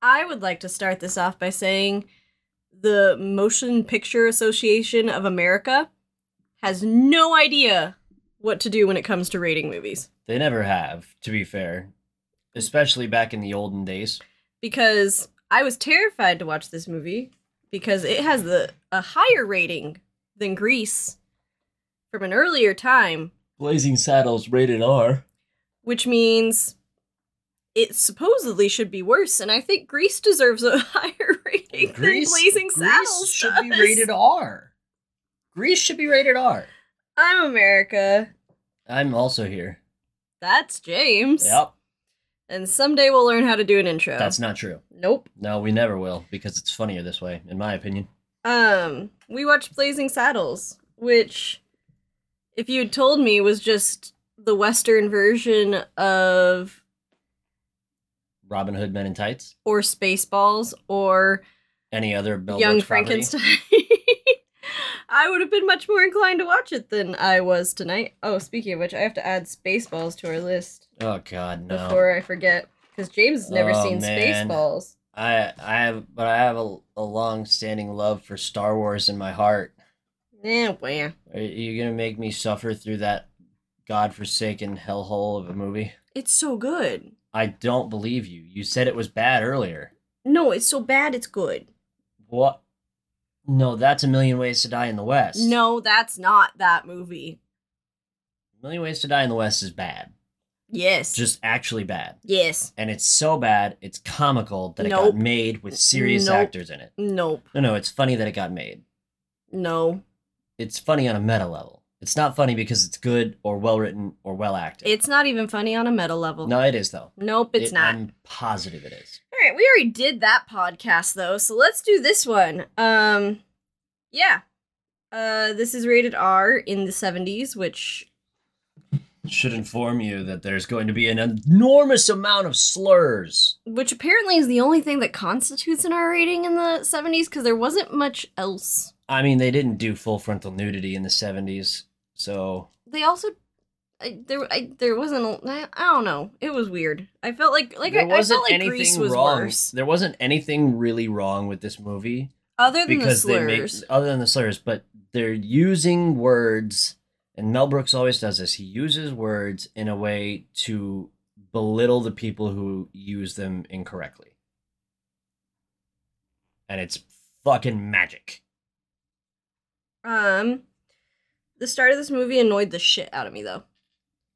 I would like to start this off by saying the Motion Picture Association of America has no idea what to do when it comes to rating movies. They never have, to be fair. Especially back in the olden days. Because I was terrified to watch this movie because it has the a higher rating than Grease from an earlier time, Blazing Saddles rated R. which means it supposedly should be worse. And I think Grease deserves a higher rating than Blazing Saddles should be rated R. Grease should be rated R. I'm America. I'm also here. That's James. Yep. And someday we'll learn how to do an intro. That's not true. nope. No, we never will because it's funnier this way, in my opinion. Um, we watched Blazing Saddles, which, if you had told me, was just the Western version of Robin Hood Men in Tights. or Spaceballs or Any other Bill Young? Frankenstein. I would have been much more inclined to watch it than I was tonight. Oh, speaking of which, I have to add Spaceballs to our list Oh God, no. before I forget because James has never Oh, seen man. Spaceballs. I I have, but I have a, a long-standing love for Star Wars in my heart. Eh, yeah, well, Are you gonna make me suffer through that godforsaken hellhole of a movie? it's so good. I don't believe you. You said it was bad earlier. No, it's so bad it's good. What? No, that's a million ways to die in the West. No, that's not that movie. a million ways to die in the West is bad. Yes. Just actually bad. yes. And it's so bad, it's comical that it got made with serious Nope. actors in it. Nope. No, no, it's funny that it got made. No. It's funny on a meta level. It's not funny because it's good or well written or well acted. It's not even funny on a meta level. no, it is though. Nope, it's It- not. I'm positive it is. All right, we already did that podcast though, so let's do this one. Um yeah. Uh this is rated R in the 70s, which Should inform you that there's going to be an enormous amount of slurs. which apparently is the only thing that constitutes an R rating in the 70s cuz there wasn't much else. I mean, they didn't do full frontal nudity in the 70s, so They also I, there, I, there wasn't. A, I, I don't know. It was weird. I felt like, like there I, I wasn't felt like anything Grease was wrong. worse. There wasn't anything really wrong with this movie Other than because the they make slurs. other than the slurs, but they're using words, and Mel Brooks always does this. He uses words in a way to belittle the people who use them incorrectly, and it's fucking magic. Um, the start of this movie annoyed the shit out of me though.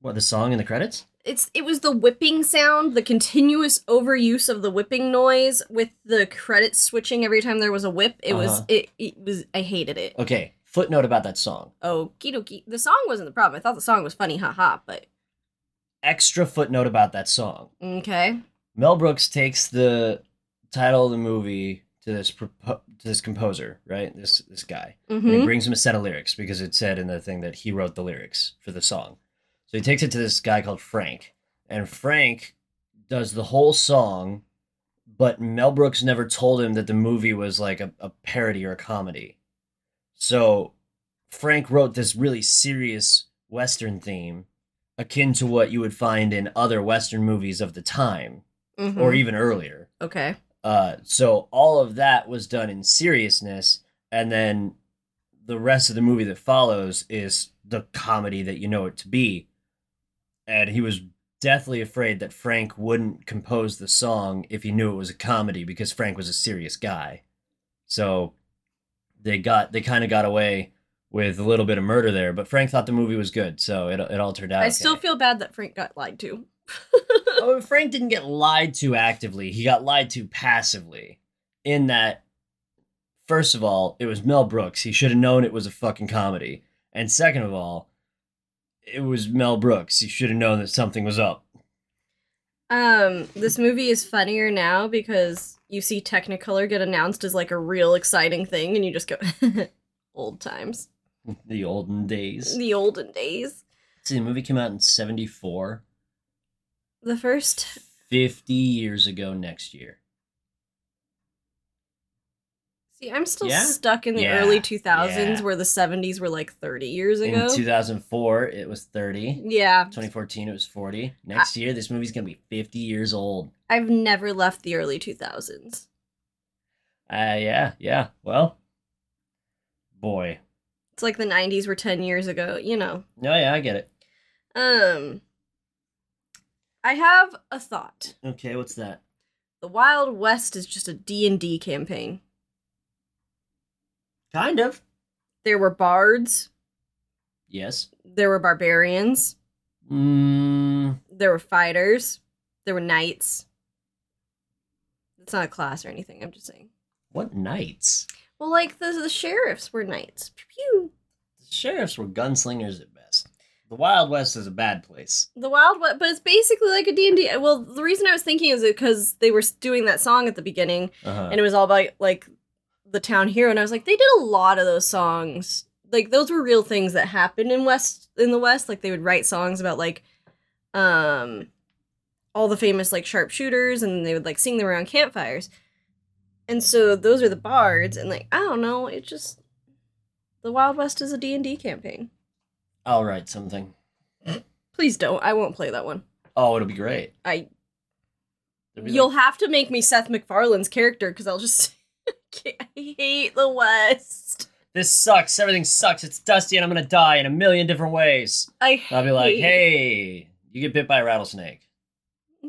What the song in the credits? It's it was the whipping sound, the continuous overuse of the whipping noise with the credits switching every time there was a whip. It was Uh-huh. it, it was I hated it. Okay, footnote about that song. Okie dokie. The song wasn't the problem. I thought the song was funny, haha. But Extra footnote about that song. okay, Mel Brooks takes the title of the movie to this to this composer, right? This this guy, and he mm-hmm. brings him a set of lyrics because it said in the thing that he wrote the lyrics for the song. So he takes it to this guy called Frank, and Frank does the whole song, but Mel Brooks never told him that the movie was like a, a parody or a comedy. So Frank wrote this really serious Western theme, akin to what you would find in other Western movies of the time Mm-hmm. or even earlier. okay. Uh, so all of that was done in seriousness, and then the rest of the movie that follows is the comedy that you know it to be. And he was deathly afraid that Frank wouldn't compose the song if he knew it was a comedy because Frank was a serious guy. So they got they kind of got away with a little bit of murder there, but Frank thought the movie was good, so it it all turned out. I okay. still feel bad that Frank got lied to. oh, Frank didn't get lied to actively. He got lied to passively. In that, first of all, it was Mel Brooks. He should have known it was a fucking comedy. And second of all, it was Mel Brooks. He should have known that something was up. Um, this movie is funnier now because you see Technicolor get announced as like a real exciting thing, and you just go, old times, The olden days. the olden days. See, the movie came out in 74, The first 50 years ago next year. See, I'm still Yeah? stuck in the Yeah, early 2000s yeah. where the 70s were like 30 years ago. In 2004, it was 30. yeah. 2014, it was 40. Next year, this movie's gonna be 50 years old. I've never left the early 2000s. Uh, yeah, yeah. Well, boy. It's like the 90s were 10 years ago, you know. No, yeah, I get it. Um I have a thought. Okay, what's that? The Wild West is just a D&D campaign. Kind of. There were bards, Yes. there were barbarians, Mm, there were fighters, there were knights. It's not a class or anything, I'm just saying. what knights? Well, like the the sheriffs were knights. Pew pew. The sheriffs were gunslingers at best. The Wild West is a bad place. The Wild West, but it's basically like a D&D. Well, the reason I was thinking is because they were doing that song at the beginning Uh-huh. and it was all about like the town hero and I was like they did a lot of those songs. Like those were real things that happened in West in the West like they would write songs about like um all the famous like sharpshooters and they would like sing them around campfires. And so those are the bards and like I don't know, it just the Wild West is a D&D campaign. I'll write something. Please don't. I won't play that one. Oh, it'll be great. I It'll be You'll like- have to make me Seth MacFarlane's character because I'll just. I hate the West. this sucks. Everything sucks. It's dusty, and I'm gonna die in a million different ways. I. I'll be like, hate- hey, you get bit by a rattlesnake.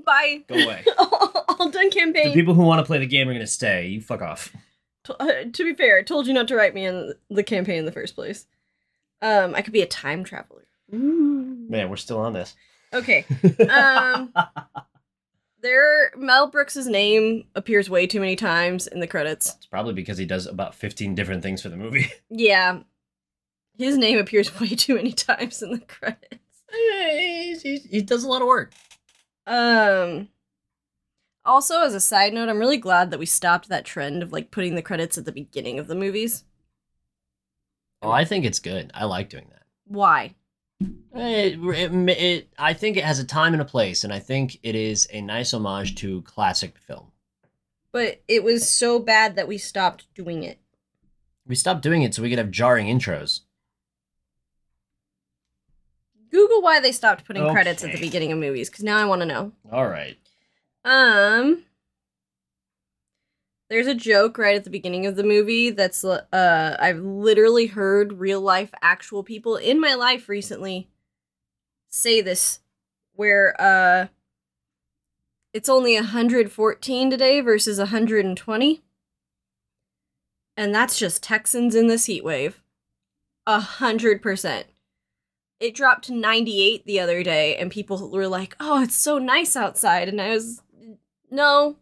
Bye. Go away. All done campaign. The people who want to play the game are gonna stay. You fuck off. T- uh, to be fair, I told you not to write me in the campaign in the first place. Um, I could be a time traveler. Man, we're still on this. Okay. Um, there, Mel Brooks's name appears way too many times in the credits. It's probably because he does about 15 different things for the movie. Yeah, his name appears way too many times in the credits. he, he- he does a lot of work. Um also as a side note, I'm really glad that we stopped that trend of like putting the credits at the beginning of the movies. Oh, I think it's good. I like doing that. Why? It, it, it, I think it has a time and a place, and I think it is a nice homage to classic film. But it was so bad that we stopped doing it. We stopped doing it so we could have jarring intros. Google why they stopped putting credits at the beginning of movies cuz now I want to know. All right. Um There's a joke right at the beginning of the movie that's uh I've literally heard real life actual people in my life recently say this where uh it's only 114 today versus 120 and that's just Texans in this heat wave. A hundred percent. It dropped to 98 the other day, and people were like, "Oh, it's so nice outside," and I was, "No."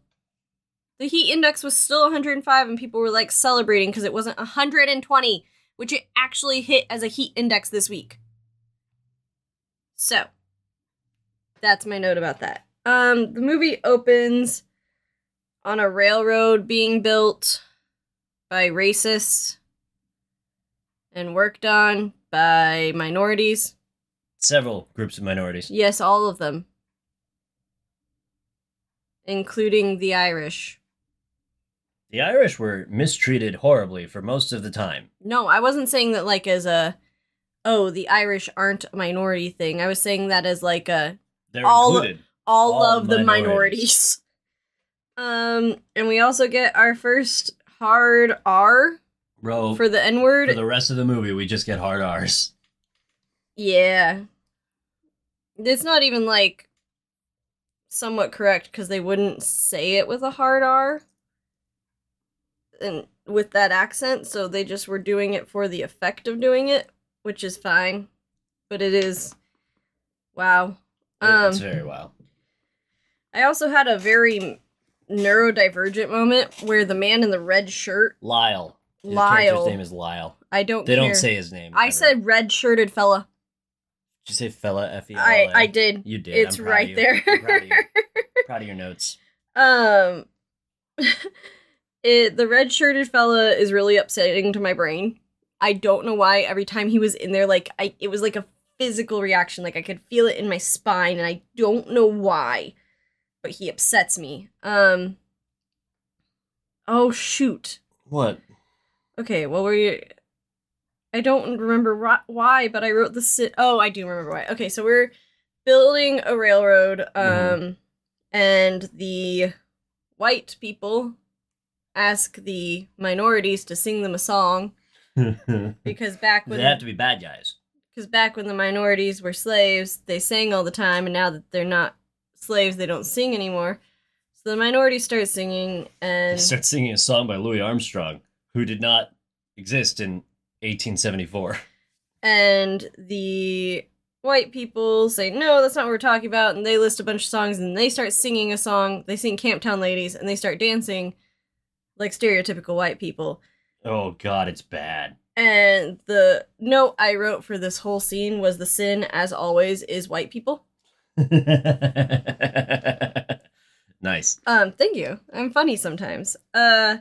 The heat index was still 105, and people were like celebrating because it wasn't 120, which it actually hit as a heat index this week. So, that's my note about that. Um, the movie opens on a railroad being built by racists and worked on by minorities. Several groups of minorities. Yes, all of them. Including the Irish. The Irish were mistreated horribly for most of the time. No, I wasn't saying that like as a oh, the Irish aren't a minority thing. I was saying that as like a They're All- included. all, All of the minorities. minorities. Um, and we also get our first hard R Bro, for the N word. for the rest of the movie, we just get hard R's. Yeah. It's not even like somewhat correct because they wouldn't say it with a hard R and with that accent, so they just were doing it for the effect of doing it, which is fine. But it is wow. Um it's very well. I also had a very neurodivergent moment where the man in the red shirt Lyle. His Lyle. name is Lyle. I don't They care. don't say his name. I ever. said red shirted fella. Did you say fella? F E I? I did. You did. It's I'm proud of right there. Proud of proud of your notes. Um, it the red shirted fella is really upsetting to my brain. I don't know why. Every time he was in there, like I, it was like a physical reaction. Like I could feel it in my spine, and I don't know why, but he upsets me. Um. Oh shoot! What? Okay, well, we. I don't remember why, but I wrote the. sit. oh, I do remember why. Okay, so we're building a railroad, um, Mhm. and the white people ask the minorities to sing them a song because back when they have to be bad guys. because back when the minorities were slaves, they sang all the time, and now that they're not slaves, they don't sing anymore. So the minorities start singing, They and start singing a song by Louis Armstrong, who did not exist in 1874. and the white people say no that's not what we're talking about and they list a bunch of songs and they start singing a song they sing camptown ladies and they start dancing like stereotypical white people. Oh God, it's bad. and the note i wrote for this whole scene was the sin as always is white people. Nice. um thank you. I'm funny sometimes. Uh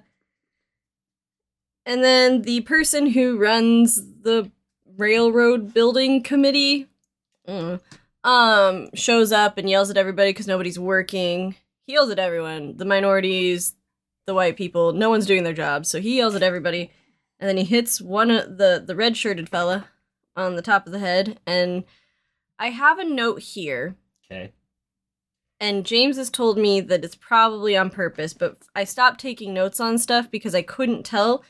and then the person who runs the railroad building committee mm, um shows up and yells at everybody because nobody's working. He yells at everyone. The minorities the white people. No one's doing their job. So he yells at everybody. And then he hits one of the the red shirted fella on the top of the head. And i have a note here. Okay. and James has told me that it's probably on purpose, but I stopped taking notes on stuff because I couldn't tell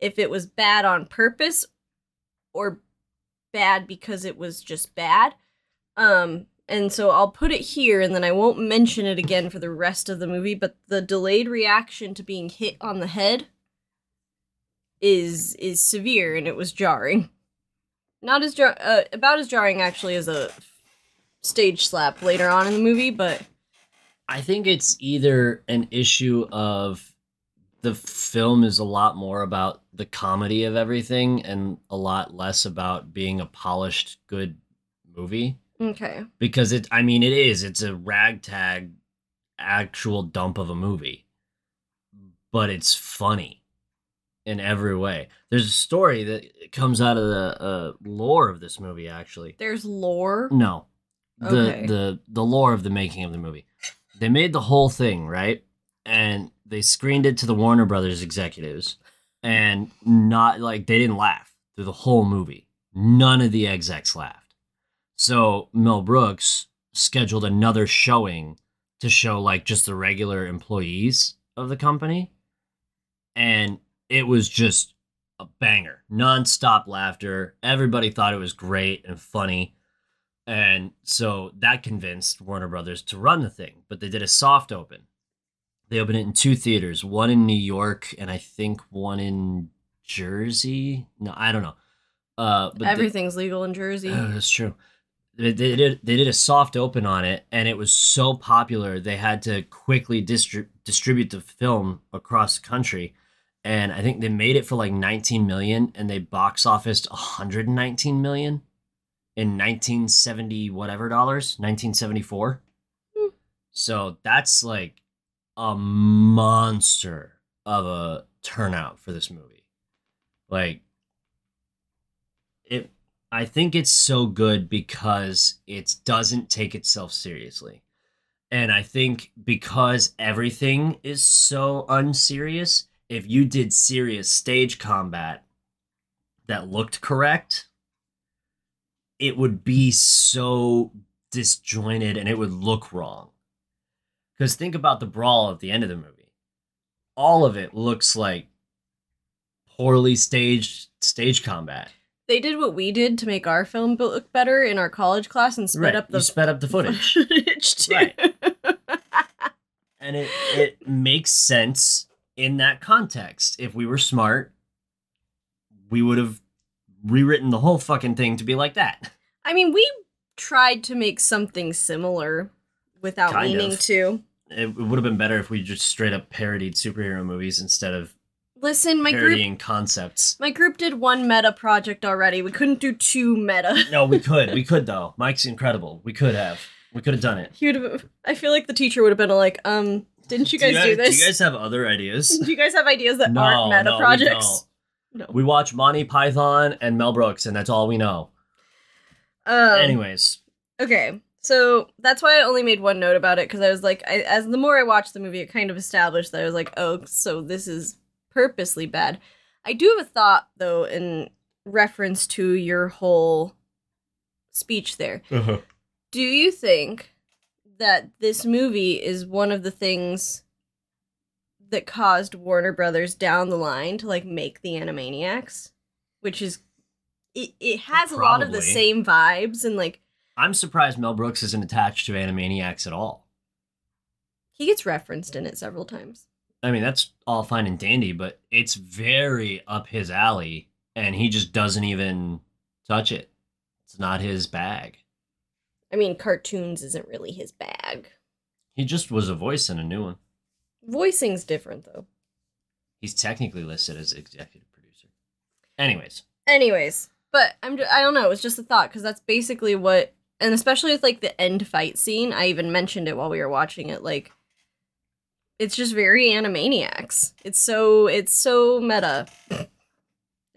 if it was bad on purpose or bad because it was just bad. Um and so I'll put it here and then I won't mention it again for the rest of the movie, but the delayed reaction to being hit on the head is is severe and it was jarring. Not as jar- uh, about as jarring actually as a stage slap later on in the movie, but I think it's either an issue of the film is a lot more about the comedy of everything and a lot less about being a polished good movie okay. because it I mean it is it's a ragtag actual dump of a movie but it's funny in every way. There's a story that comes out of the uh, lore of this movie actually. There's lore. No. The Okay. the the lore of the making of the movie. They made the whole thing, right? And they screened it to the Warner Brothers executives and not like they didn't laugh through the whole movie. None of the execs laughed. So Mel Brooks scheduled another showing to show like just the regular employees of the company. And it was just a banger. Non-stop laughter. Everybody thought it was great and funny. And so that convinced Warner Brothers to run the thing, but they did a soft open. They opened it in two theaters, one in New York and I think one in Jersey. No, I don't know. Uh, but they- Everything's legal in Jersey. Oh, that's true. They, did they did a soft open on it, and it was so popular they had to quickly distri- distribute the film across the country. And I think they made it for like 19 million, and they box officed 119 million in 1970 whatever dollars, 1974. Hmm. So that's like a monster of a turnout for this movie. Like I think it's so good because it doesn't take itself seriously. And I think because everything is so unserious, if you did serious stage combat that looked correct, it would be so disjointed and it would look wrong. Because think about the brawl at the end of the movie. All of it looks like poorly staged stage combat. They did what we did to make our film look better in our college class and sped right. up the you sped up the footage. footage. Right. and it it makes sense in that context. If we were smart, we would have rewritten the whole fucking thing to be like that. I mean, we tried to make something similar without Kind meaning of. to. It would have been better if we just straight up parodied superhero movies instead of Listen, my group concepts. my group did one meta project already. We couldn't do two meta. No, we could. We could though. Mike's incredible. We could have. We could have done it. He would have. I feel like the teacher would have been like, um, didn't you guys do, this? Do you guys have other ideas? Do you guys have ideas that No, aren't meta no, we projects? No. We watch Monty Python and Mel Brooks, and that's all we know. Um, Anyways, Okay, so that's why I only made one note about it because I was like, I, as the more I watched the movie, it kind of established that I was like, oh, so this is purposely bad. I do have a thought though in reference to your whole speech there. Uh-huh. Do you think that this movie is one of the things that caused Warner Brothers down the line to like make the Animaniacs, which is it, it has a lot of the same vibes and like I'm surprised Mel Brooks isn't attached to Animaniacs at all. he gets referenced in it several times. I mean, that's all fine and dandy, but it's very up his alley, and he just doesn't even touch it. It's not his bag. I mean, cartoons isn't really his bag. He just was a voice in a new one. Voicing's different though. He's technically listed as executive producer. Anyways, Anyways, but I'm I don't know, it was just a thought cuz that's basically what and especially with like the end fight scene, I even mentioned it while we were watching it like it's just very Animaniacs. It's so it's so meta.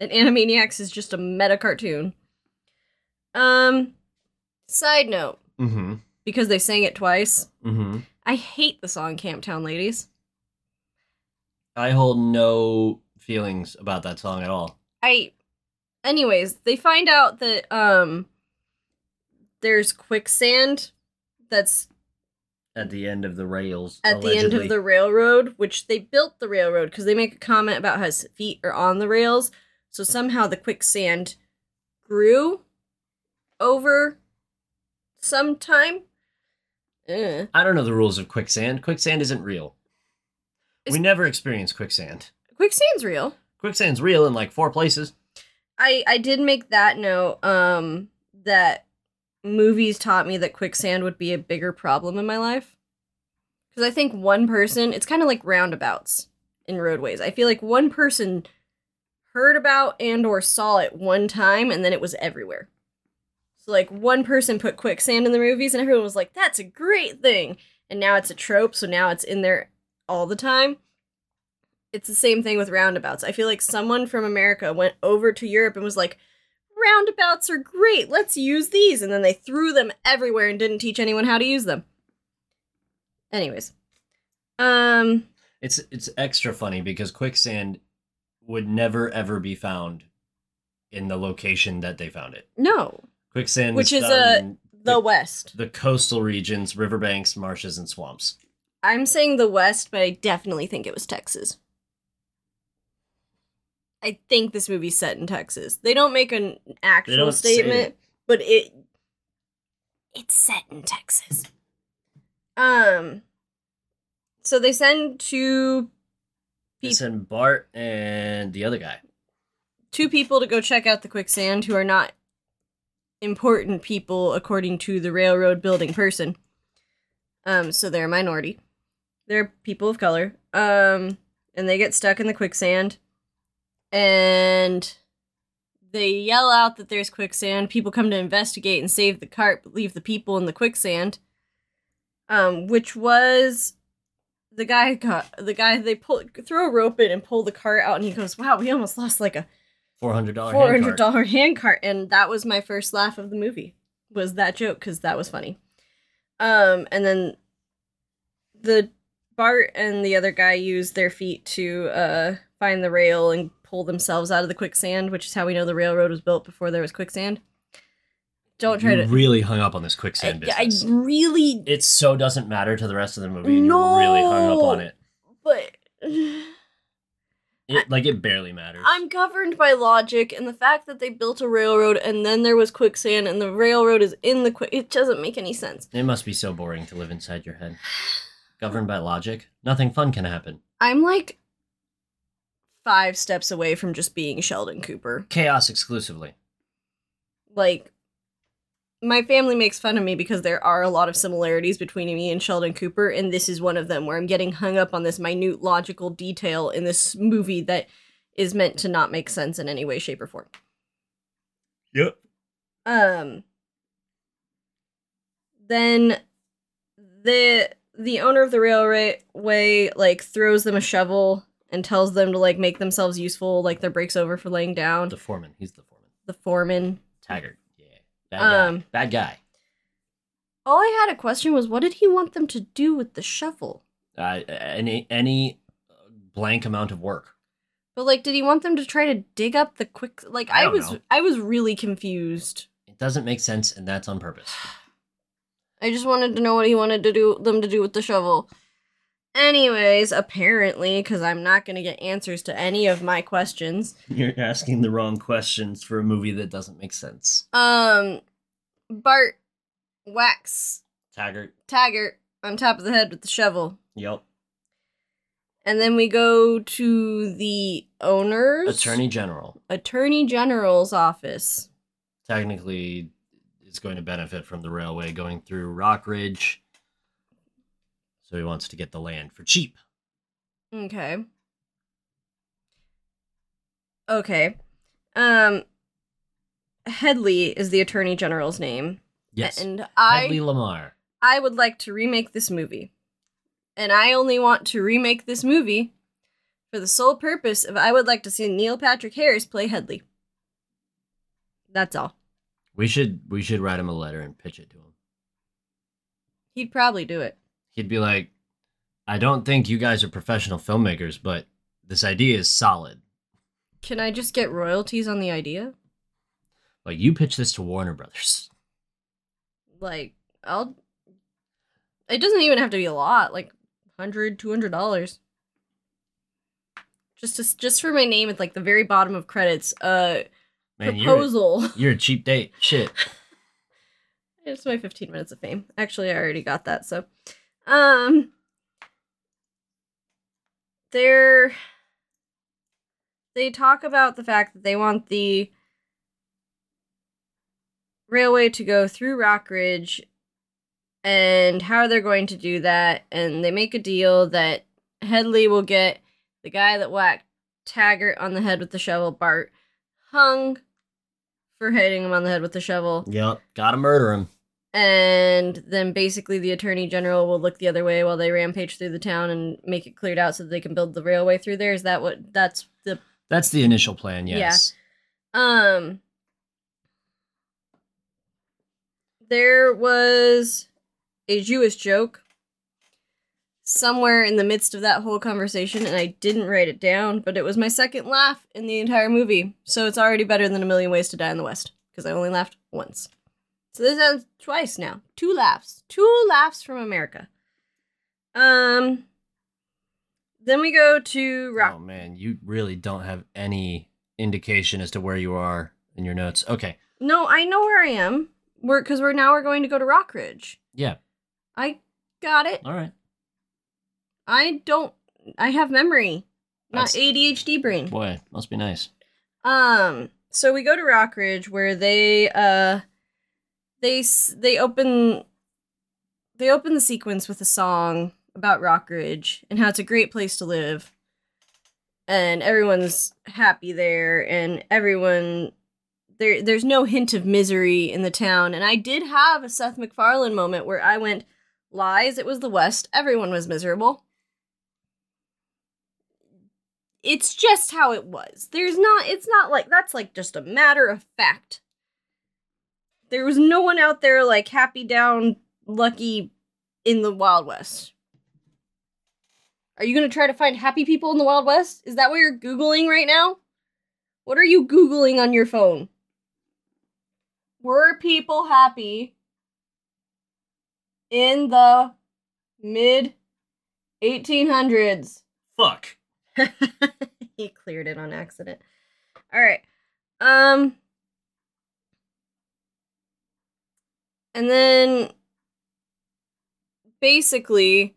And Animaniacs is just a meta cartoon. Um side note, mm-hmm, because they sang it twice, mm-hmm. I hate the song Camptown Ladies. I hold no feelings about that song at all. I anyways, they find out that um there's quicksand that's At the end of the rails, at the end of the railroad, which they built the railroad because they make a comment about how his feet are on the rails. So somehow the quicksand grew over some time. Eh. I don't know the rules of quicksand. Quicksand isn't real. Is- we never experienced quicksand. Quicksand's real. Quicksand's real in like four places. I I did make that note um that movies taught me that quicksand would be a bigger problem in my life. Cuz I think one person, it's kind of like roundabouts in roadways. I feel like one person heard about and or saw it one time and then it was everywhere. So like one person put quicksand in the movies and everyone was like that's a great thing. And now it's a trope, so now it's in there all the time it's the same thing with roundabouts. I feel like someone from America went over to Europe and was like, roundabouts are great, let's use these. And then they threw them everywhere and didn't teach anyone how to use them. Anyways. Um, It's it's extra funny because quicksand would never ever be found in the location that they found it. no. Quicksand Which is a- The The- West. the coastal regions, riverbanks, marshes, and swamps. I'm saying the West, but I definitely think it was Texas. I think this movie's set in Texas. They don't make an actual statement, it. but it it's set in Texas. Um so they send two Peop- It's in Bart and the other guy. two people to go check out the quicksand who are not important people according to the railroad building person. Um, so they're a minority. They're people of color. Um, and they get stuck in the quicksand. And they yell out that there's quicksand. People come to investigate and save the cart, but leave the people in the quicksand. Um, which was the guy got the guy they pull throw a rope in and pull the cart out and he goes, Wow, we almost lost like a Four hundred dollar. four hundred dollar hand cart, and that was my first laugh of the movie. Was that joke because that was funny. Um, and then the Bart and the other guy use their feet to uh find the rail and pull themselves out of the quicksand, which is how we know the railroad was built before there was quicksand. Don't try you to. really hung up on this quicksand I business. I really, it so doesn't matter to the rest of the movie. No. You really hung up on it. but It like it barely matters. I'm governed by logic, and the fact that they built a railroad and then there was quicksand and the railroad is in the quick, it doesn't make any sense. It must be so boring to live inside your head. Governed by logic, nothing fun can happen. I'm like five steps away from just being Sheldon Cooper. Chaos exclusively. Like, my family makes fun of me because there are a lot of similarities between me and Sheldon Cooper, and this is one of them where I'm getting hung up on this minute logical detail in this movie that is meant to not make sense in any way, shape, or form. Yep. Um, then the the owner of the railway like throws them a shovel and tells them to like make themselves useful, like their breaks over for laying down. The foreman. He's the foreman. The foreman. Taggart. Yeah. Bad guy. Um, Bad guy. All I had a question was, what did he want them to do with the shovel? Uh, any any blank amount of work. But like, did he want them to try to dig up the quick? Like, I I, was, know. I was really confused. It doesn't make sense, and that's on purpose. I just wanted to know what he wanted to do them to do with the shovel. Anyways, apparently, because I'm not gonna get answers to any of my questions. You're asking the wrong questions for a movie that doesn't make sense. Um, Bart Wax Taggart. Taggart on top of the head with the shovel. Yep. And then we go to the owner's Attorney General. Attorney General's office. Technically, is going to benefit from the railway going through Rockridge. So he wants to get the land for cheap. Okay. Okay. Um Hedley is the Attorney General's name. Yes. And I Hedley Lamarr. I would like to remake this movie. And I only want to remake this movie for the sole purpose of I would like to see Neil Patrick Harris play Hedley. That's all. We should we should write him a letter and pitch it to him. He'd probably do it. He'd be like, "I don't think you guys are professional filmmakers, but this idea is solid. Can I just get royalties on the idea? Like you pitch this to Warner Brothers." Like, I'll. It doesn't even have to be a lot, like 100 $200. Just to, just for my name at like the very bottom of credits. Uh, Man, you're, proposal. you're a cheap date. Shit. It's my 15 minutes of fame. Actually, I already got that, so um they're they talk about the fact that they want the railway to go through Rockridge and how they're going to do that and they make a deal that Hedley will get the guy that whacked Taggart on the head with the shovel Bart hung for hitting him on the head with the shovel Yep. Gotta murder him. And then basically the attorney general will look the other way while they rampage through the town and make it cleared out so that they can build the railway through there is that what that's the That's the initial plan. Yes. yeah. um there was a jewish joke somewhere in the midst of that whole conversation and i didn't write it down but it was my second laugh in the entire movie so it's already better than a million ways to die in the west because i only laughed once so this sounds twice now two laughs two laughs from america um then we go to rock Oh man, you really don't have any indication as to where you are in your notes. Okay. no i know where i am we're because we're now we're going to go to rockridge Yeah. i got it All right. I don't. I have memory, not That's- ADHD brain. Boy, must be nice. Um. So we go to Rockridge where they uh, they they open they open the sequence with a song about Rockridge and how it's a great place to live, and everyone's happy there, and everyone. There, there's no hint of misery in the town, and I did have a Seth MacFarlane moment where I went, "Lies, it was the West. Everyone was miserable." it's just how it was. There's not it's not like that's like just a matter of fact. There was no one out there like happy down lucky in the Wild West. Are you going to try to find happy people in the Wild West? Is that what you're googling right now? What are you googling on your phone? Were people happy in the mid 1800s? Fuck. he cleared it on accident. All right. Um and then basically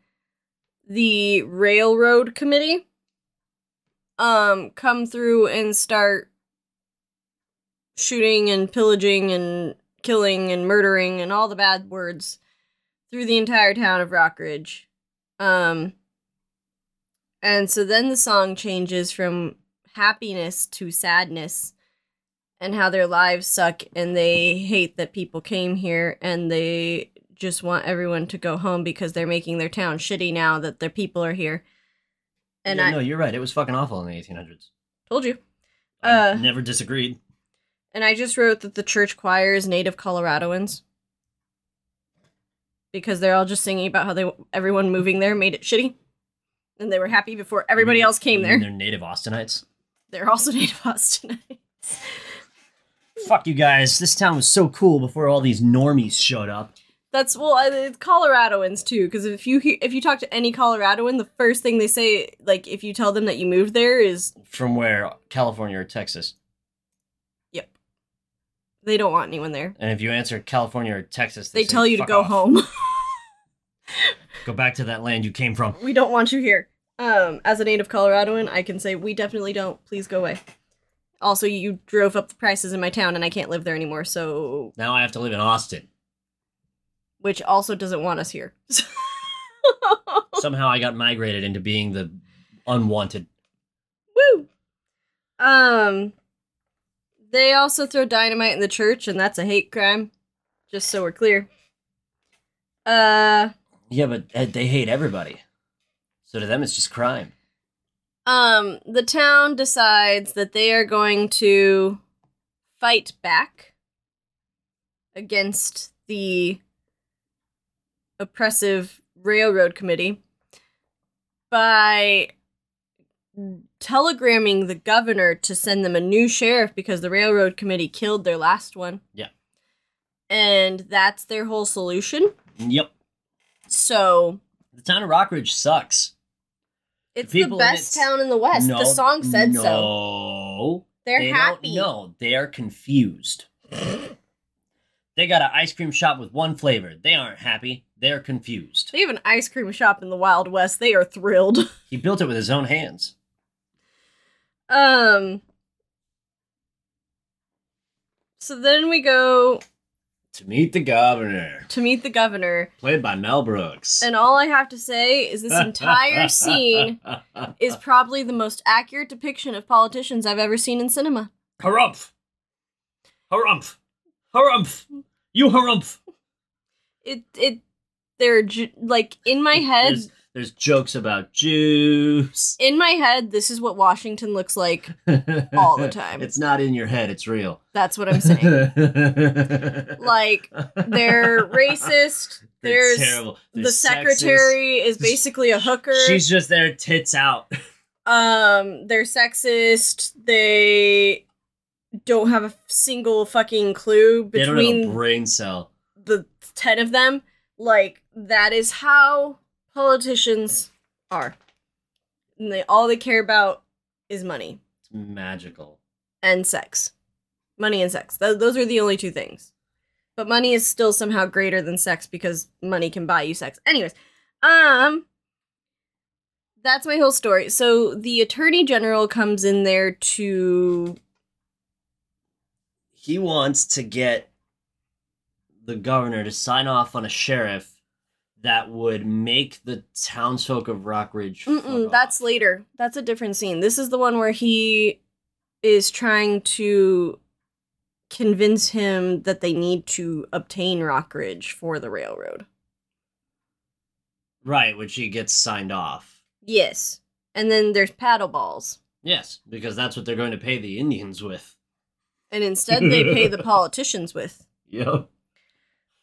the railroad committee um come through and start shooting and pillaging and killing and murdering and all the bad words through the entire town of Rockridge. Um and so then the song changes from happiness to sadness and how their lives suck and they hate that people came here and they just want everyone to go home because they're making their town shitty now that their people are here. And Yeah, I no, you're right. It was fucking awful in the 1800s. told you. I Uh, never disagreed. And I just wrote that the church choir is native Coloradoans. Because they're all just singing about how they everyone moving there made it shitty. And they were happy before everybody else came there. They're native Austinites. They're also native Austinites. Fuck you guys. This town was so cool before all these normies showed up. That's well, it's Coloradoans too. Because if you he- if you talk to any Coloradoan, the first thing they say, like if you tell them that you moved there, is From where? California or Texas? Yep, they don't want anyone there. And if you answer California or Texas, They say, tell you to go off. home. Go back to that land you came from. we don't want you here. Um, as a native Coloradoan, I can say we definitely don't. Please go away. Also, you drove up the prices in my town, and I can't live there anymore. So, Now I have to live in Austin. which also doesn't want us here. Somehow I got migrated into being the unwanted. Woo. Um, they also throw dynamite in the church, and that's a hate crime. Just so we're clear. Uh, Yeah, but uh, they hate everybody. So to them, it's just crime. Um, the town decides that they are going to fight back against the oppressive railroad committee by telegramming the governor to send them a new sheriff because the railroad committee killed their last one. Yeah. And that's their whole solution. Yep. So The town of Rockridge sucks. It's the best its- town in the West. No, the song said so. no. so. They're they happy. No, they are confused. they got an ice cream shop with one flavor. They aren't happy. They're confused. They have an ice cream shop in the Wild West. They are thrilled. He built it with his own hands. Um. So then we go To meet the governor, to meet the governor, played by Mel Brooks. and all I have to say is this entire scene is probably the most accurate depiction of politicians I've ever seen in cinema. Harumph! Harumph! Harumph! You harumph! It it they're ju- like in my head. There's, there's jokes about Jews. In my head, this is what Washington looks like. All the time. It's not in your head, it's real. That's what I'm saying. like they're racist. There's It's terrible. the There's secretary is basically a hooker. She's just there, tits out. um they're sexist. They don't have a single fucking clue They don't have a between brain cell. the 10 of them. Like that is how politicians are. And they all they care about is money It's magical. and sex. Money and sex. Th- those are the only two things. But money is still somehow greater than sex because money can buy you sex. Anyways, um that's my whole story. So the attorney general comes in there to He wants to get the governor to sign off on a sheriff that would make the townsfolk of Rockridge. that's later. That's a different scene. This is the one where he is trying to convince him that they need to obtain Rockridge for the railroad. right, which he gets signed off. Yes. And then there's paddle balls. Yes, because that's what they're going to pay the Indians with. And instead they pay the politicians with. Yep.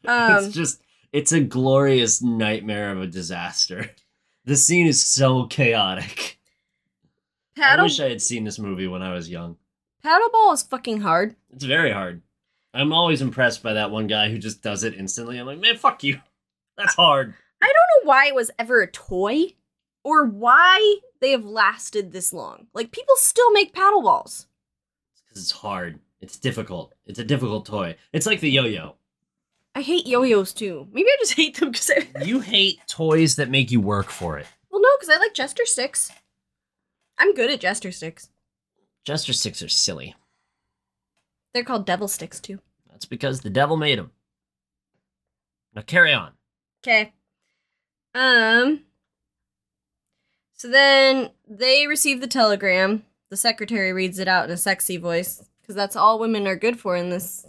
Um it's just it's a glorious nightmare of a disaster. The scene is so chaotic. I wish I had seen this movie when I was young. paddle ball is fucking hard. It's very hard. I'm always impressed by that one guy who just does it instantly. I'm like, man, fuck you. That's hard. I don't know why it was ever a toy or why they have lasted this long. Like people still make paddle balls. Because it's hard. It's difficult. It's a difficult toy. It's like the yo-yo. I hate yo-yos too. Maybe I just hate them because I You hate toys that make you work for it. Well, no, because I like Jester sticks. I'm good at Jester sticks. Jester sticks are silly. They're called devil sticks too. That's because the devil made them. Now carry on. Okay. Um. So then they receive the telegram. The secretary reads it out in a sexy voice because that's all women are good for in this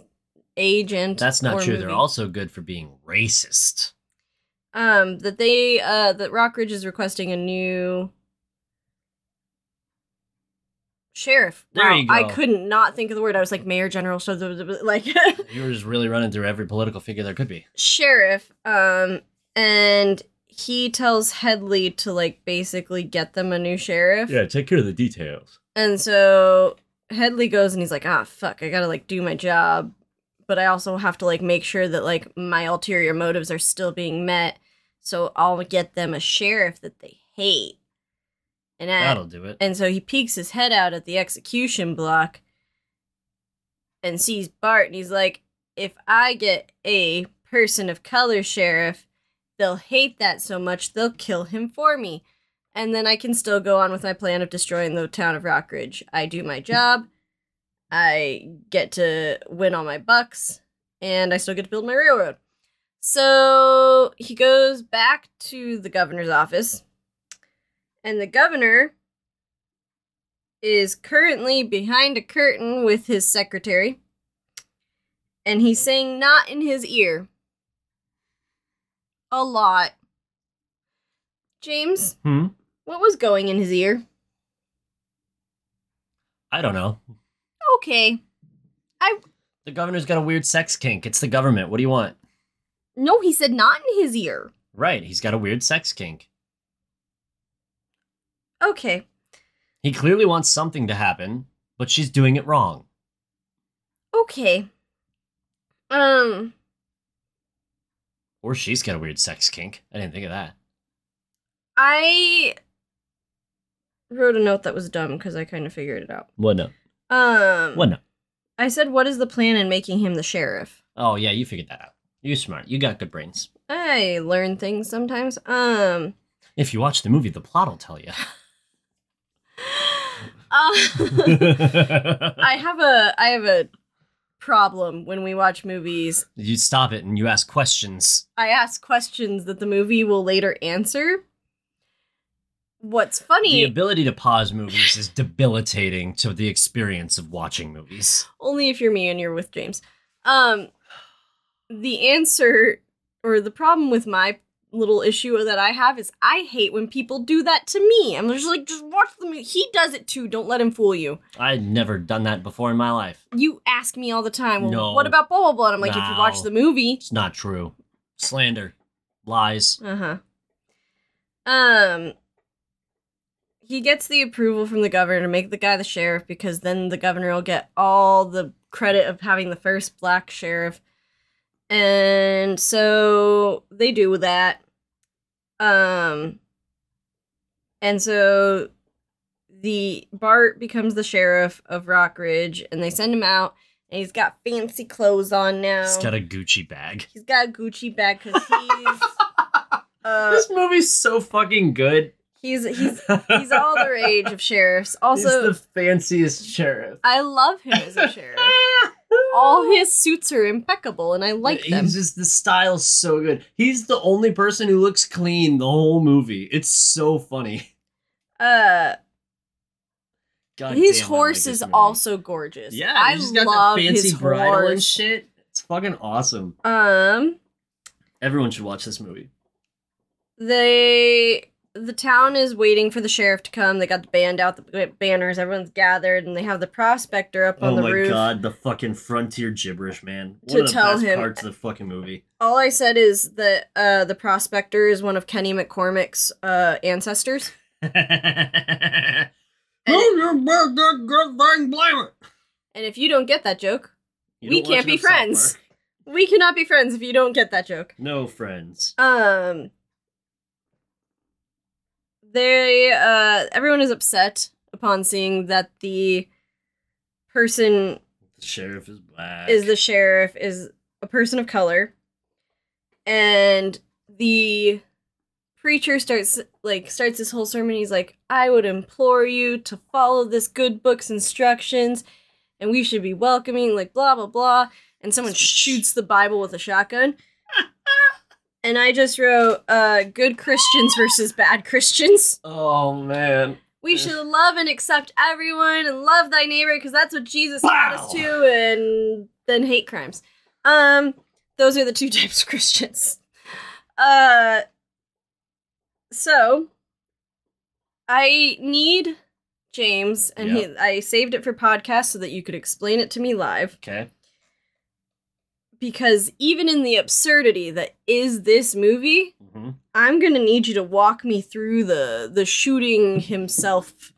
age and That's not or true. movie. They're also good for being racist. um that they uh that Rockridge is requesting a new sheriff. There wow, you go. I couldn't not think of the word. I was like mayor general so like You were just really running through every political figure there could be. sheriff um and he tells Hedley to like basically get them a new sheriff. Yeah, take care of the details. And so Hedley goes and he's like, ah, fuck, I gotta like do my job. But I also have to like make sure that like my ulterior motives are still being met. So I'll get them a sheriff that they hate. And at, That'll do it. and so he peeks his head out at the execution block and sees Bart and he's like, if I get a person of color sheriff, they'll hate that so much they'll kill him for me. And then I can still go on with my plan of destroying the town of Rockridge. I do my job, I get to win all my bucks, and I still get to build my railroad. So he goes back to the governor's office, and the governor is currently behind a curtain with his secretary, and he's saying not in his ear. A lot. James, Hmm? what was going in his ear? I don't know. Okay. I The governor's got a weird sex kink. It's the government. What do you want? No, he said not in his ear. Right, he's got a weird sex kink. Okay. He clearly wants something to happen, but she's doing it wrong. Okay. Um, Or she's got a weird sex kink. I didn't think of that. I wrote a note that was dumb because I kind of figured it out. What no? Um, What no? I said, what is the plan in making him the sheriff? Oh yeah, you figured that out. You're smart. You got good brains. I learn things sometimes. Um, If you watch the movie, the plot will tell you. uh, I have a I have a problem when we watch movies. you stop it and you ask questions. I ask questions that the movie will later answer. What's funny? The ability to pause movies is debilitating to the experience of watching movies. only if you're me and you're with James. Um, the answer or the problem with my little issue that I have is I hate when people do that to me. I'm just like, just watch the movie. He does it too. Don't let him fool you. I'd never done that before in my life. You ask me all the time. Well, No. what about blah blah blah? And I'm like, if you watch the movie, It's not true. Slander. Lies. uh huh. Um. He gets the approval from the governor to make the guy the sheriff because then the governor will get all the credit of having the first black sheriff. And so they do that. Um and so the Bart becomes the sheriff of Rock Ridge and they send him out and he's got fancy clothes on now. He's got a Gucci bag. he's got a Gucci bag cuz he's uh this movie's so fucking good. He's he's he's all the rage of sheriffs. Also, He's the fanciest sheriff. I love him as a sheriff. All his suits are impeccable and I like He's them. just the style's so good. He's the only person who looks clean the whole movie. It's so funny. Uh God his damn, I like horse is movie. also gorgeous. Yeah, I he's got love his bridle and shit. It's fucking awesome. Um Everyone should watch this movie. they the town is waiting for the sheriff to come. They got the band out, the banners, everyone's gathered, and they have the prospector up on oh the roof. Oh my god, the fucking frontier gibberish, man. One To of the tell best him- parts of the fucking movie. All I said is that uh, the prospector is one of Kenny McCormick's uh, ancestors. And if you don't get that joke, You We can't be friends. We cannot be friends if you don't get that joke. No friends. Um they uh everyone is upset upon seeing that the person The sheriff is black. is the sheriff is a person of color. And the preacher starts like starts this whole sermon. He's like i would implore you to follow this good book's instructions and we should be welcoming like blah blah blah. And someone shoots the bible with a shotgun and i just wrote uh good christians versus bad christians Oh man. we should love and accept everyone and love thy neighbor because that's what Jesus taught us to, and then hate crimes. Um, those are the two types of Christians. Uh, so I need James, and he, I saved it for podcast so that you could explain it to me live. Okay. Because even in the absurdity that is this movie, hmm I'm gonna need you to walk me through the the shooting himself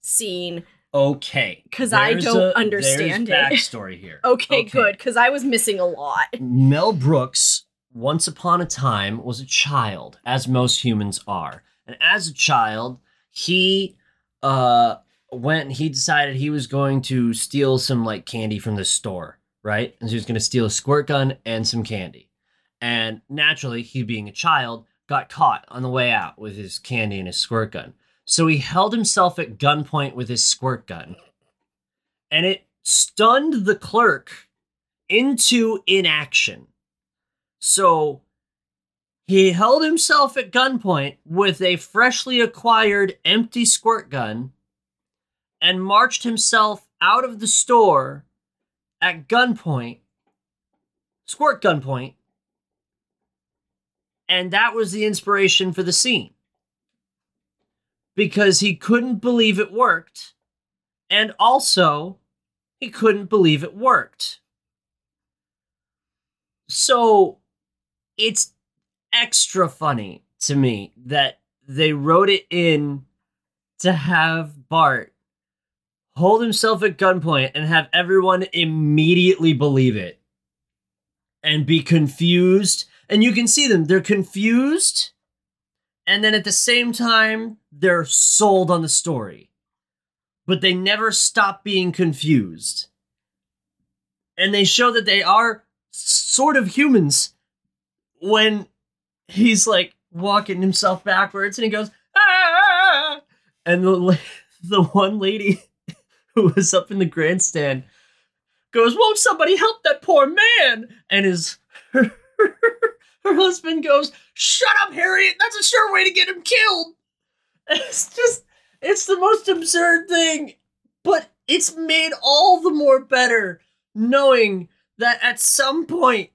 scene Okay, because I don't a- understand there's it. backstory here. Okay, Okay. good, because I was missing a lot. Mel Brooks, once upon a time, was a child, as most humans are. And as a child, he uh went he decided he was going to steal some like candy from the store, right? And so he was gonna steal a squirt gun and some candy. And naturally, he being a child, got caught on the way out with his candy and his squirt gun. So he held himself at gunpoint with his squirt gun. And it stunned the clerk into inaction. So he held himself at gunpoint with a freshly acquired empty squirt gun and marched himself out of the store at gunpoint, squirt gunpoint. And that was the inspiration for the scene. Because he couldn't believe it worked. And also, he couldn't believe it worked. So it's extra funny to me that they wrote it in to have Bart hold himself at gunpoint and have everyone immediately believe it and be confused. And you can see them, they're confused. And then at the same time, they're sold on the story. But they never stop being confused. And they show that they are sort of humans when he's like walking himself backwards and he goes ah! and the the one lady who was up in the grandstand goes won't somebody help that poor man? And his her, her husband goes shut up harriet. That's a sure way to get him killed. It's just it's the most absurd thing but it's made all the more better knowing that at some point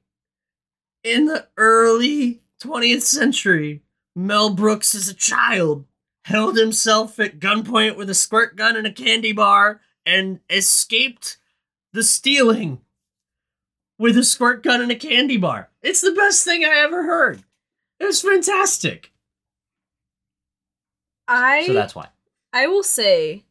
in the early 20th century, Mel Brooks as a child held himself at gunpoint with a squirt gun and a candy bar and escaped the stealing with a squirt gun and a candy bar. It's the best thing I ever heard. It was fantastic. I So that's why. I will say,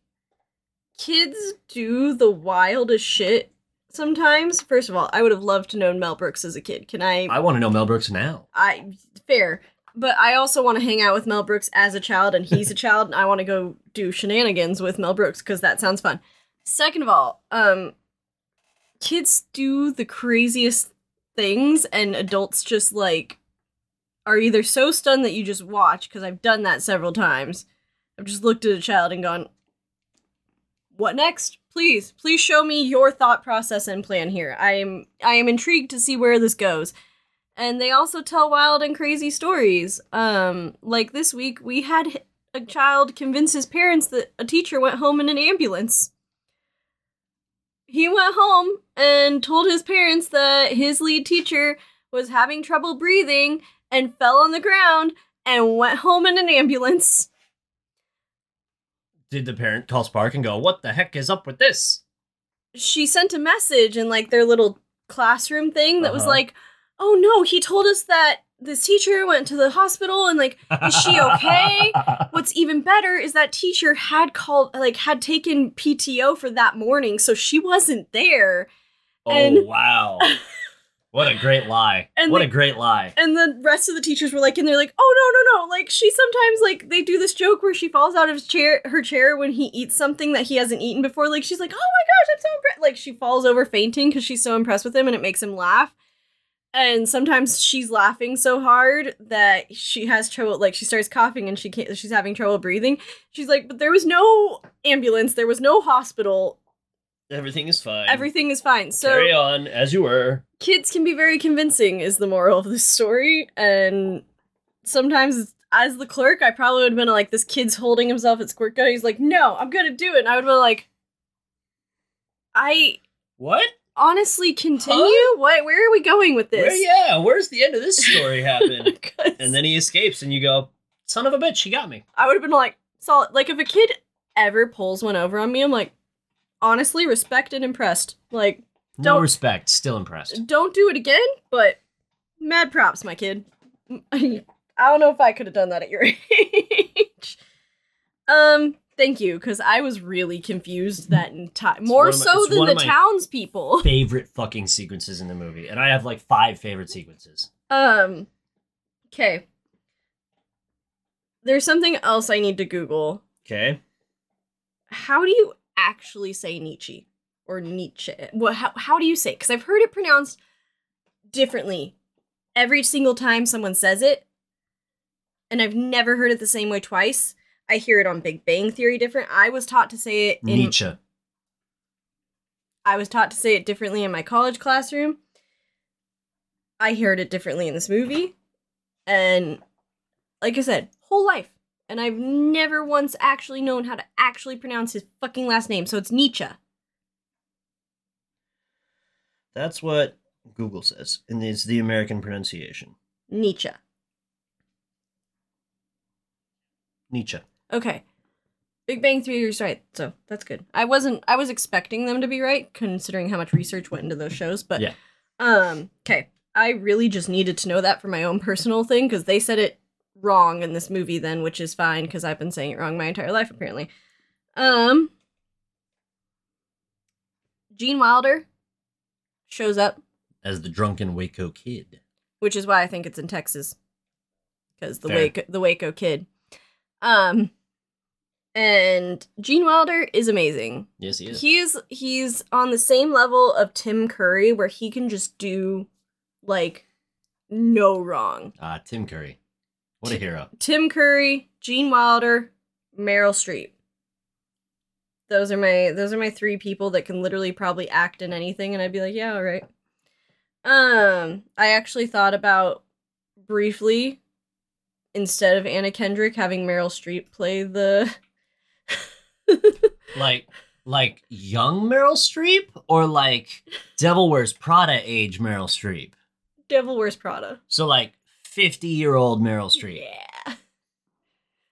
kids do the wildest shit sometimes. First of all, I would have loved to know Mel Brooks as a kid. Can I? I want to know Mel Brooks now. I fair, but I also want to hang out with Mel Brooks as a child, and he's a child, and I want to go do shenanigans with Mel Brooks because that sounds fun. Second of all, um, kids do the craziest things, and adults just like are either so stunned that you just watch because I've done that several times. I've just looked at a child and gone, "What next? Please, please show me your thought process and plan here. I am I am intrigued to see where this goes." And they also tell wild and crazy stories. Um, like this week, we had a child convince his parents that a teacher went home in an ambulance. He went home and told his parents that his lead teacher was having trouble breathing and fell on the ground and went home in an ambulance. Did the parent call Spark and go, What the heck is up with this? She sent a message in like their little classroom thing that was Uh-huh. like, "Oh no, he told us that this teacher went to the hospital and like Is she okay? What's even better is that teacher had called like had taken PTO for that morning, so she wasn't there. oh, And- wow. What a great lie. And what the- a great lie. And the rest of the teachers were like, and they're like, oh no, no, no. Like she sometimes like they do this joke where she falls out of his chair her chair when he eats something that he hasn't eaten before. Like she's like, oh my gosh, I'm so impressed. Like she falls over fainting because she's so impressed with him and it makes him laugh. And sometimes she's laughing so hard that she has trouble like she starts coughing and she can't she's having trouble breathing. She's like, but there was no ambulance, there was no hospital. Everything is fine. Everything is fine. So Carry on as you were. kids can be very convincing is the moral of this story and sometimes as the clerk i probably would have been like this kid's holding himself at squirt gun he's like no i'm gonna do it and i would have been like i What? Honestly continue Huh? what where are we going with this Where, yeah, where's the end of this story happen? and then he escapes, and you go, son of a bitch, he got me. i would have been like solid like if a kid ever pulls one over on me i'm like honestly respect and impressed like No Don't- respect, still impressed. don't do it again, but mad props, my kid. I don't know if I could have done that at your age. Um, Thank you, because I was really confused that entire time. more so than the townspeople. Favorite fucking sequences in the movie, and I have like five favorite sequences. Um, okay. There's something else I need to Google. Okay. How do you actually say Nietzsche or Nietzsche? What? How, how do you say? Because I've heard it pronounced differently every single time someone says it, and I've never heard it the same way twice. I hear it on Big Bang Theory different. I was taught to say it in Nietzsche. I was taught to say it differently in my college classroom. I heard it differently in this movie. And like I said, whole life. And I've never once actually known how to actually pronounce his fucking last name. So it's Nietzsche. That's what Google says, and it's the American pronunciation. Nietzsche. Nietzsche. Okay. Big Bang Theory is right, so that's good. I wasn't I was expecting them to be right, considering how much research went into those shows, but Yeah. um okay. I really just needed to know that for my own personal thing, because they said it wrong in this movie then, which is fine, because I've been saying it wrong my entire life, apparently. Um Gene Wilder shows up, As the drunken Waco kid. which is why I think it's in Texas. Because the Fair. Waco the Waco kid. Um and Gene Wilder is amazing. Yes, he is. He's he's on the same level of Tim Curry where he can just do like no wrong. Ah, Tim Curry. What a hero. Tim Curry, Gene Wilder, Meryl Streep. Those are my those are my three people that can literally probably act in anything and I'd be like, yeah, all right. Um, I actually thought about briefly instead of Anna Kendrick having Meryl Streep play the Like, like young Meryl Streep, or like Devil Wears Prada age Meryl Streep. Devil Wears Prada. So like fifty-year-old Meryl Streep Yeah.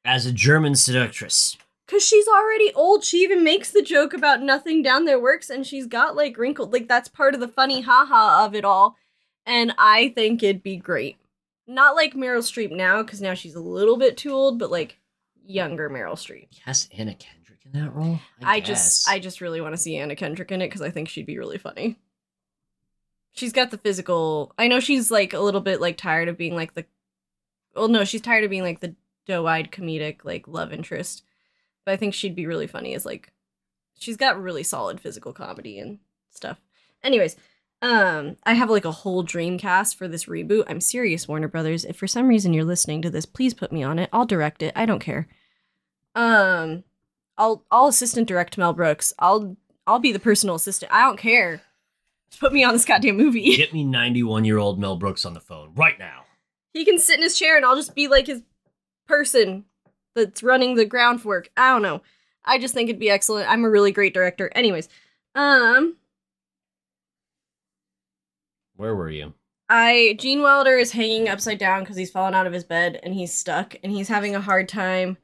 as a German seductress. Cause she's already old. She even makes the joke about nothing down there works, and she's got like wrinkled. Like that's part of the funny haha of it all. And I think it'd be great. Not like Meryl Streep now, because now she's a little bit too old, but like younger Meryl Streep. Yes, Kendrick in that role. I, guess. just, I just really want to see Anna Kendrick in it because I think she'd be really funny. She's got the physical. I know she's like a little bit like tired of being like the. Well, no, she's tired of being like the doe-eyed comedic like love interest, but I think she'd be really funny as like. She's got really solid physical comedy and stuff. Anyways, um, I have like a whole dream cast for this reboot. I'm serious, Warner Brothers. If for some reason you're listening to this, please put me on it. I'll direct it. I don't care. Um, I'll I'll assistant direct Mel Brooks. I'll I'll be the personal assistant. I don't care. Just put me on this goddamn movie. Get me 91 year old Mel Brooks on the phone right now. He can sit in his chair and I'll just be like his person that's running the groundwork. I don't know. I just think it'd be excellent. I'm a really great director. Anyways, um Where were you? I Gene Wilder is hanging upside down because he's fallen out of his bed and he's stuck and he's having a hard time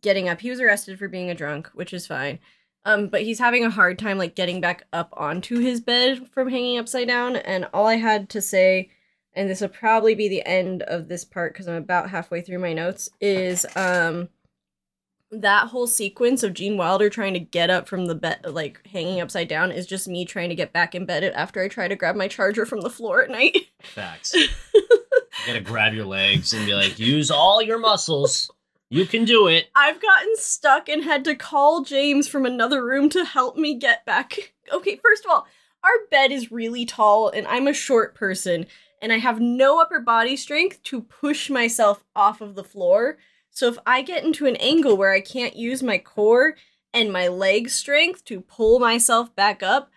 getting up. He was arrested for being a drunk, which is fine. Um, but he's having a hard time like getting back up onto his bed from hanging upside down. And all I had to say, and this will probably be the end of this part because I'm about halfway through my notes, is um that whole sequence of Gene Wilder trying to get up from the bed, like hanging upside down, is just me trying to get back in bed after I try to grab my charger from the floor at night. Facts. you gotta grab your legs and be like, use all your muscles. You can do it. I've gotten stuck and had to call James from another room to help me get back. Okay, first of all, our bed is really tall and I'm a short person and I have no upper body strength to push myself off of the floor. So if I get into an angle where I can't use my core and my leg strength to pull myself back up,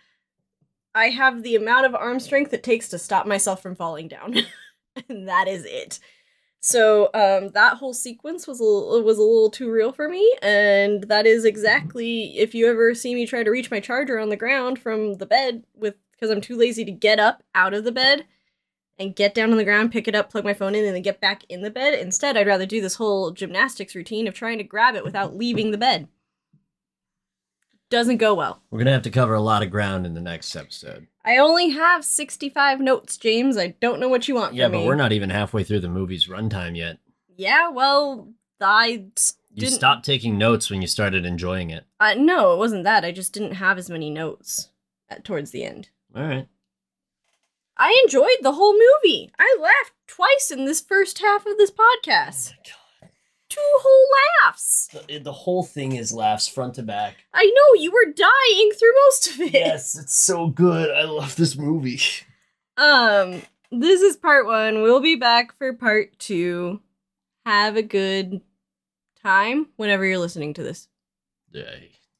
I have the amount of arm strength it takes to stop myself from falling down. and that is it. So um, that whole sequence was a was a little too real for me, and that is exactly if you ever see me try to reach my charger on the ground from the bed with because I'm too lazy to get up out of the bed and get down on the ground, pick it up, plug my phone in, and then get back in the bed. Instead, I'd rather do this whole gymnastics routine of trying to grab it without leaving the bed. Doesn't go well. We're gonna have to cover a lot of ground in the next episode. I only have 65 notes, James. I don't know what you want Yeah, from but me. we're not even halfway through the movie's runtime yet. Yeah, well, I You stopped taking notes when you started enjoying it. Uh, no, it wasn't that. I just didn't have as many notes at, towards the end. All right. I enjoyed the whole movie. I laughed twice in this first half of this podcast. Two whole laughs. The, the whole thing is laughs front to back. I know you were dying through most of it. yes, it's so good. I love this movie. Um, this is part one. We'll be back for part two. Have a good time whenever you're listening to this. Yay.